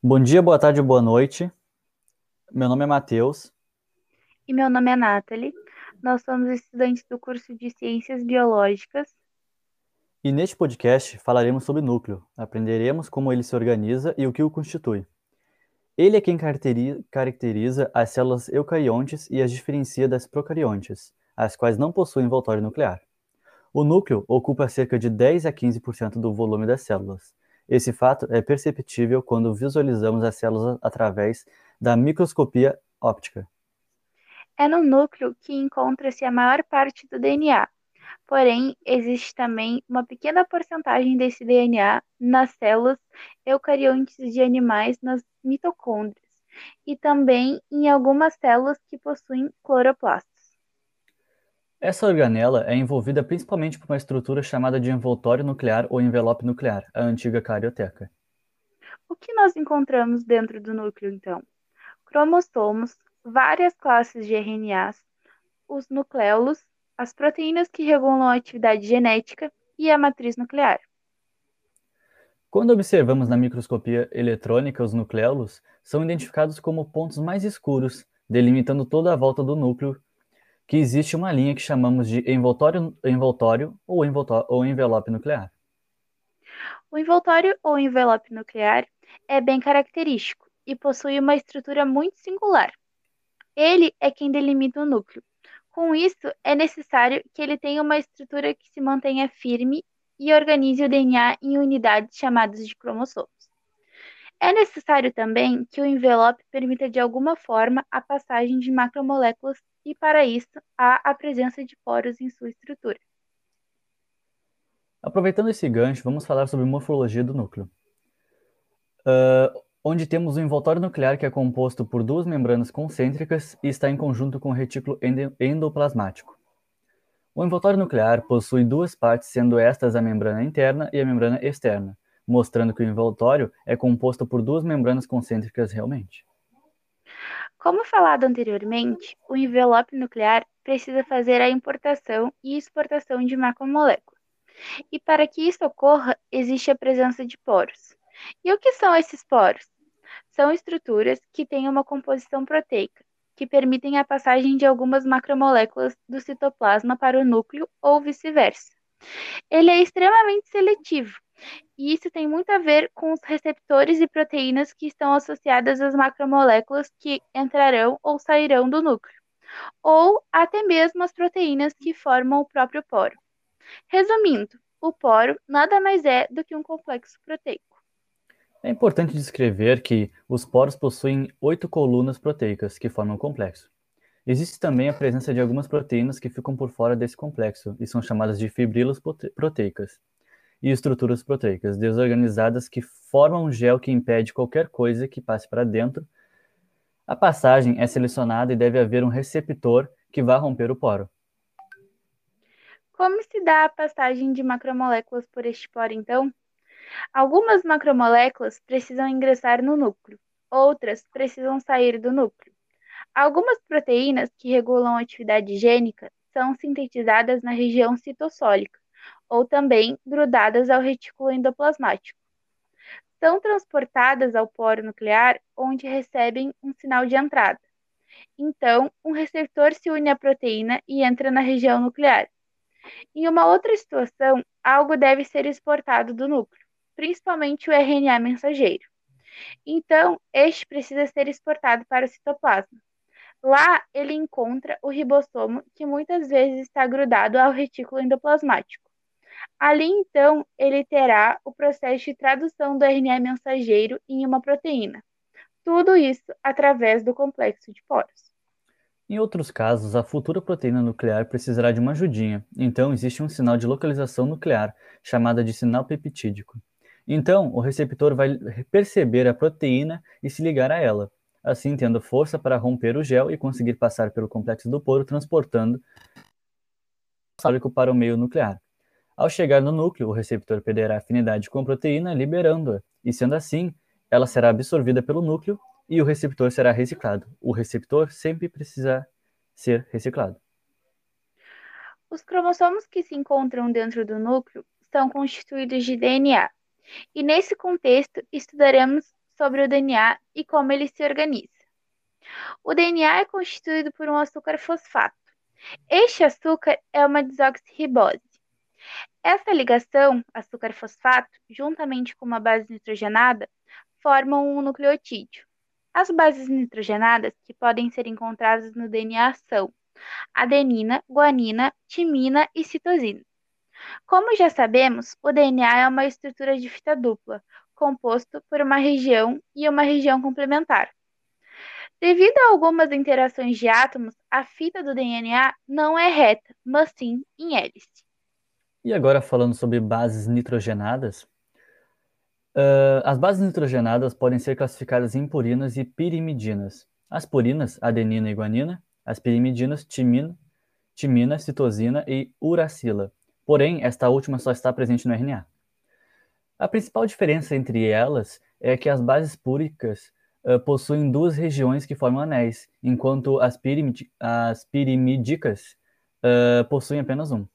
Bom dia, boa tarde, boa noite. Meu nome é Matheus. E meu nome é Nathalie. Nós somos estudantes do curso de Ciências Biológicas. E neste podcast falaremos sobre núcleo. Aprenderemos como ele se organiza e o que o constitui. Ele é quem caracteriza as células eucariontes e as diferencia das procariontes, as quais não possuem envoltório nuclear. O núcleo ocupa cerca de 10 a 15% do volume das células. Esse fato é perceptível quando visualizamos as células através da microscopia óptica. É no núcleo que encontra-se a maior parte do DNA. Porém, existe também uma pequena porcentagem desse DNA nas células eucariontes de animais nas mitocôndrias e também em algumas células que possuem cloroplastos. Essa organela é envolvida principalmente por uma estrutura chamada de envoltório nuclear ou envelope nuclear, a antiga carioteca. O que nós encontramos dentro do núcleo, então? Cromossomos, várias classes de RNAs, os nucleolos, as proteínas que regulam a atividade genética e a matriz nuclear. Quando observamos na microscopia eletrônica os nucleolos, são identificados como pontos mais escuros, delimitando toda a volta do núcleo que existe uma linha que chamamos de envoltório, envoltório ou, envoltório ou envelope nuclear. O envoltório ou envelope nuclear é bem característico e possui uma estrutura muito singular. Ele é quem delimita o núcleo. Com isso, é necessário que ele tenha uma estrutura que se mantenha firme e organize o DNA em unidades chamadas de cromossomos. É necessário também que o envelope permita de alguma forma a passagem de macromoléculas e, para isso, há a presença de poros em sua estrutura. Aproveitando esse gancho, vamos falar sobre morfologia do núcleo. Uh, onde temos o envoltório nuclear que é composto por duas membranas concêntricas e está em conjunto com o retículo endoplasmático. O envoltório nuclear possui duas partes, sendo estas a membrana interna e a membrana externa, mostrando que o envoltório é composto por duas membranas concêntricas realmente. Como falado anteriormente, o envelope nuclear precisa fazer a importação e exportação de macromoléculas. E para que isso ocorra, existe a presença de poros. E o que são esses poros? São estruturas que têm uma composição proteica, que permitem a passagem de algumas macromoléculas do citoplasma para o núcleo ou vice-versa. Ele é extremamente seletivo e isso tem muito a ver com os receptores e proteínas que estão associadas às macromoléculas que entrarão ou sairão do núcleo, ou até mesmo as proteínas que formam o próprio poro. Resumindo, o poro nada mais é do que um complexo proteico. É importante descrever que os poros possuem oito colunas proteicas que formam o complexo. Existe também a presença de algumas proteínas que ficam por fora desse complexo e são chamadas de fibrilas proteicas e estruturas proteicas desorganizadas que formam um gel que impede qualquer coisa que passe para dentro. A passagem é selecionada e deve haver um receptor que vá romper o poro. Como se dá a passagem de macromoléculas por este poro, então? Algumas macromoléculas precisam ingressar no núcleo, outras precisam sair do núcleo. Algumas proteínas que regulam a atividade gênica são sintetizadas na região citossólica, ou também grudadas ao retículo endoplasmático. São transportadas ao poro nuclear, onde recebem um sinal de entrada. Então, um receptor se une à proteína e entra na região nuclear. Em uma outra situação, algo deve ser exportado do núcleo, principalmente o RNA mensageiro. Então, este precisa ser exportado para o citoplasma. Lá, ele encontra o ribossomo, que muitas vezes está grudado ao retículo endoplasmático. Ali, então, ele terá o processo de tradução do RNA mensageiro em uma proteína. Tudo isso através do complexo de poros. Em outros casos, a futura proteína nuclear precisará de uma ajudinha, então existe um sinal de localização nuclear, chamada de sinal peptídico. Então, o receptor vai perceber a proteína e se ligar a ela, assim tendo força para romper o gel e conseguir passar pelo complexo do poro, transportando o para o meio nuclear. Ao chegar no núcleo, o receptor perderá afinidade com a proteína, liberando-a, e sendo assim, ela será absorvida pelo núcleo e o receptor será reciclado. O receptor sempre precisa ser reciclado. Os cromossomos que se encontram dentro do núcleo são constituídos de DNA. E nesse contexto, estudaremos sobre o DNA e como ele se organiza. O DNA é constituído por um açúcar fosfato. Este açúcar é uma desoxirribose. Essa ligação, açúcar-fosfato, juntamente com uma base nitrogenada, formam um nucleotídeo. As bases nitrogenadas que podem ser encontradas no DNA são adenina, guanina, timina e citosina. Como já sabemos, o DNA é uma estrutura de fita dupla, composto por uma região e uma região complementar. Devido a algumas interações de átomos, a fita do DNA não é reta, mas sim em hélice. E agora falando sobre bases nitrogenadas, uh, as bases nitrogenadas podem ser classificadas em purinas e pirimidinas. As purinas, adenina e guanina, as pirimidinas, timina, timina, citosina e uracila. Porém, esta última só está presente no RNA. A principal diferença entre elas é que as bases púricas uh, possuem duas regiões que formam anéis, enquanto as, pirimid as pirimídicas uh, possuem apenas um.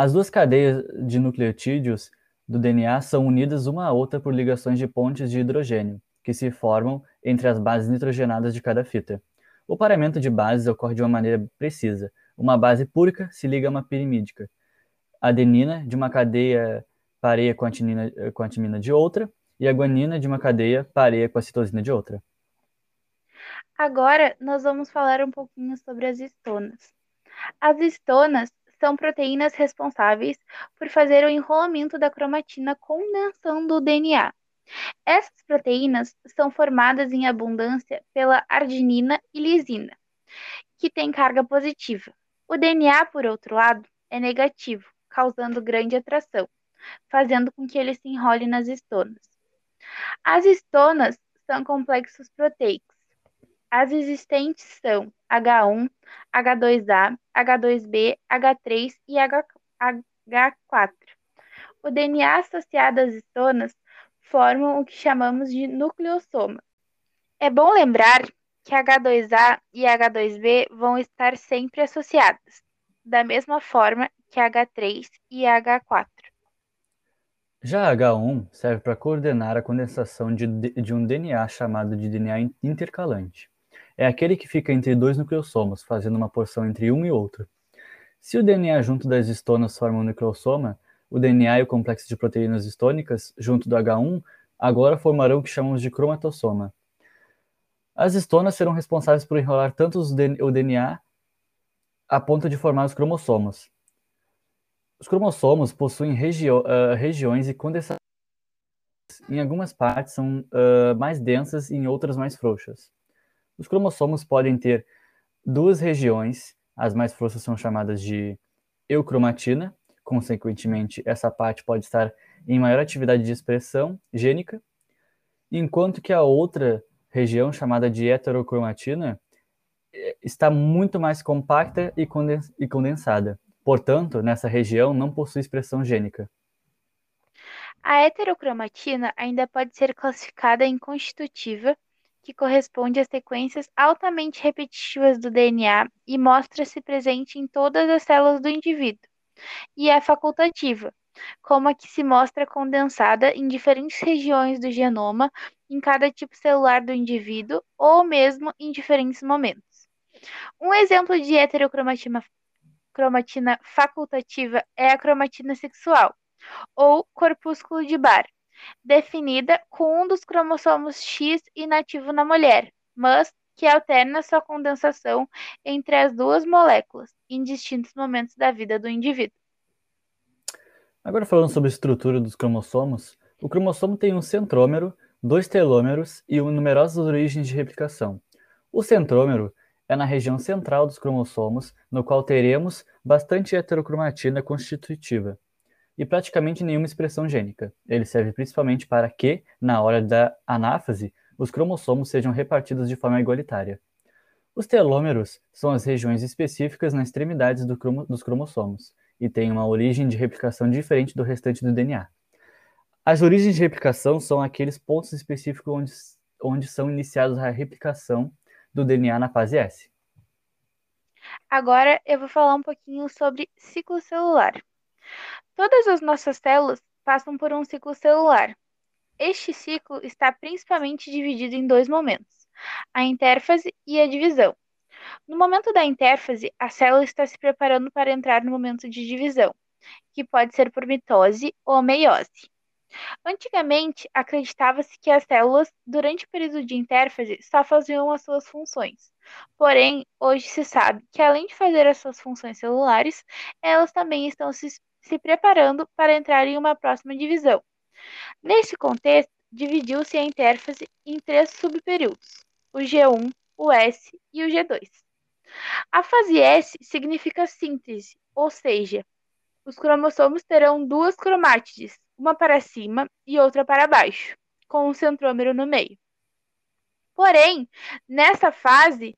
As duas cadeias de nucleotídeos do DNA são unidas uma à outra por ligações de pontes de hidrogênio, que se formam entre as bases nitrogenadas de cada fita. O paramento de bases ocorre de uma maneira precisa. Uma base púrica se liga a uma pirimídica, adenina de uma cadeia pareia com a, tinina, com a timina de outra e a guanina de uma cadeia pareia com a citosina de outra. Agora nós vamos falar um pouquinho sobre as histonas. As histonas são proteínas responsáveis por fazer o enrolamento da cromatina condensando o DNA. Essas proteínas são formadas em abundância pela arginina e lisina, que têm carga positiva. O DNA, por outro lado, é negativo, causando grande atração, fazendo com que ele se enrole nas estonas. As estonas são complexos proteicos. As existentes são H1, H2A, H2B, H3 e H4. O DNA associado às estonas formam o que chamamos de nucleossoma. É bom lembrar que H2A e H2B vão estar sempre associadas, da mesma forma que H3 e H4. Já H1 serve para coordenar a condensação de, de um DNA chamado de DNA intercalante. É aquele que fica entre dois nucleossomos, fazendo uma porção entre um e outro. Se o DNA junto das histonas forma um nucleossoma, o DNA e o complexo de proteínas histônicas junto do H1 agora formarão o que chamamos de cromatossoma. As histonas serão responsáveis por enrolar tanto o DNA a ponto de formar os cromossomos. Os cromossomos possuem uh, regiões e condensações. Em algumas partes são uh, mais densas e em outras mais frouxas. Os cromossomos podem ter duas regiões, as mais frouxas são chamadas de eucromatina, consequentemente, essa parte pode estar em maior atividade de expressão gênica, enquanto que a outra região, chamada de heterocromatina, está muito mais compacta e condensada. Portanto, nessa região não possui expressão gênica. A heterocromatina ainda pode ser classificada em constitutiva, que corresponde a sequências altamente repetitivas do DNA e mostra-se presente em todas as células do indivíduo, e é facultativa, como a que se mostra condensada em diferentes regiões do genoma em cada tipo celular do indivíduo ou mesmo em diferentes momentos. Um exemplo de heterocromatina cromatina facultativa é a cromatina sexual, ou corpúsculo de Barr, definida com um dos cromossomos X inativo na mulher, mas que alterna sua condensação entre as duas moléculas em distintos momentos da vida do indivíduo. Agora falando sobre a estrutura dos cromossomos, o cromossomo tem um centrômero, dois telômeros e numerosas origens de replicação. O centrômero é na região central dos cromossomos, no qual teremos bastante heterocromatina constitutiva e praticamente nenhuma expressão gênica. Ele serve principalmente para que, na hora da anáfase, os cromossomos sejam repartidos de forma igualitária. Os telômeros são as regiões específicas nas extremidades do cromo dos cromossomos e têm uma origem de replicação diferente do restante do DNA. As origens de replicação são aqueles pontos específicos onde, onde são iniciados a replicação do DNA na fase S. Agora eu vou falar um pouquinho sobre ciclo celular. Todas as nossas células passam por um ciclo celular. Este ciclo está principalmente dividido em dois momentos: a intérfase e a divisão. No momento da intérfase, a célula está se preparando para entrar no momento de divisão, que pode ser por mitose ou meiose. Antigamente, acreditava-se que as células, durante o período de intérfase, só faziam as suas funções. Porém, hoje se sabe que, além de fazer as suas funções celulares, elas também estão se, se preparando para entrar em uma próxima divisão. Nesse contexto, dividiu-se a intérfase em três subperíodos: o G1, o S e o G2. A fase S significa síntese, ou seja, os cromossomos terão duas cromátides, uma para cima e outra para baixo, com um centrômero no meio. Porém, nessa fase,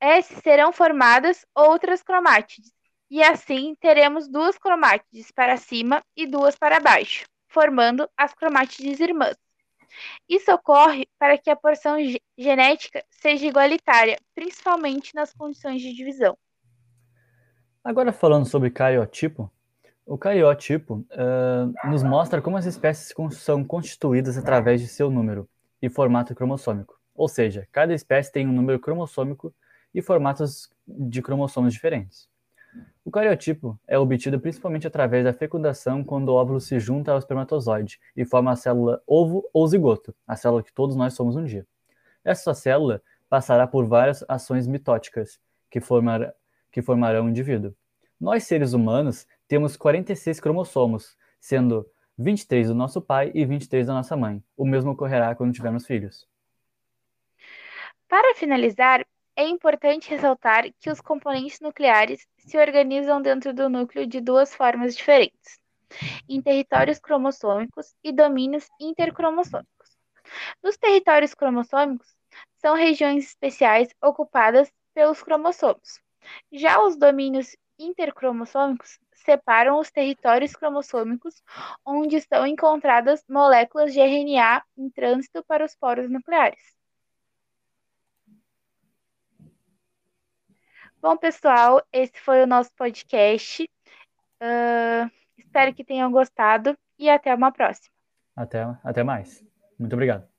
S serão formadas outras cromátides, e assim teremos duas cromátides para cima e duas para baixo, formando as cromátides irmãs. Isso ocorre para que a porção genética seja igualitária, principalmente nas condições de divisão. Agora falando sobre cariotipo, o cariotipo uh, nos mostra como as espécies são constituídas através de seu número e formato cromossômico. Ou seja, cada espécie tem um número cromossômico e formatos de cromossomos diferentes. O cariotipo é obtido principalmente através da fecundação quando o óvulo se junta ao espermatozoide e forma a célula ovo ou zigoto, a célula que todos nós somos um dia. Essa célula passará por várias ações mitóticas que, formar, que formarão o indivíduo. Nós, seres humanos, temos 46 cromossomos, sendo 23 do nosso pai e 23 da nossa mãe. O mesmo ocorrerá quando tivermos filhos. Para finalizar, é importante ressaltar que os componentes nucleares se organizam dentro do núcleo de duas formas diferentes, em territórios cromossômicos e domínios intercromossômicos. Nos territórios cromossômicos, são regiões especiais ocupadas pelos cromossomos. Já os domínios intercromossômicos separam os territórios cromossômicos onde estão encontradas moléculas de RNA em trânsito para os poros nucleares. Bom, pessoal, esse foi o nosso podcast. Uh, espero que tenham gostado e até uma próxima. Até, até mais. Muito obrigado.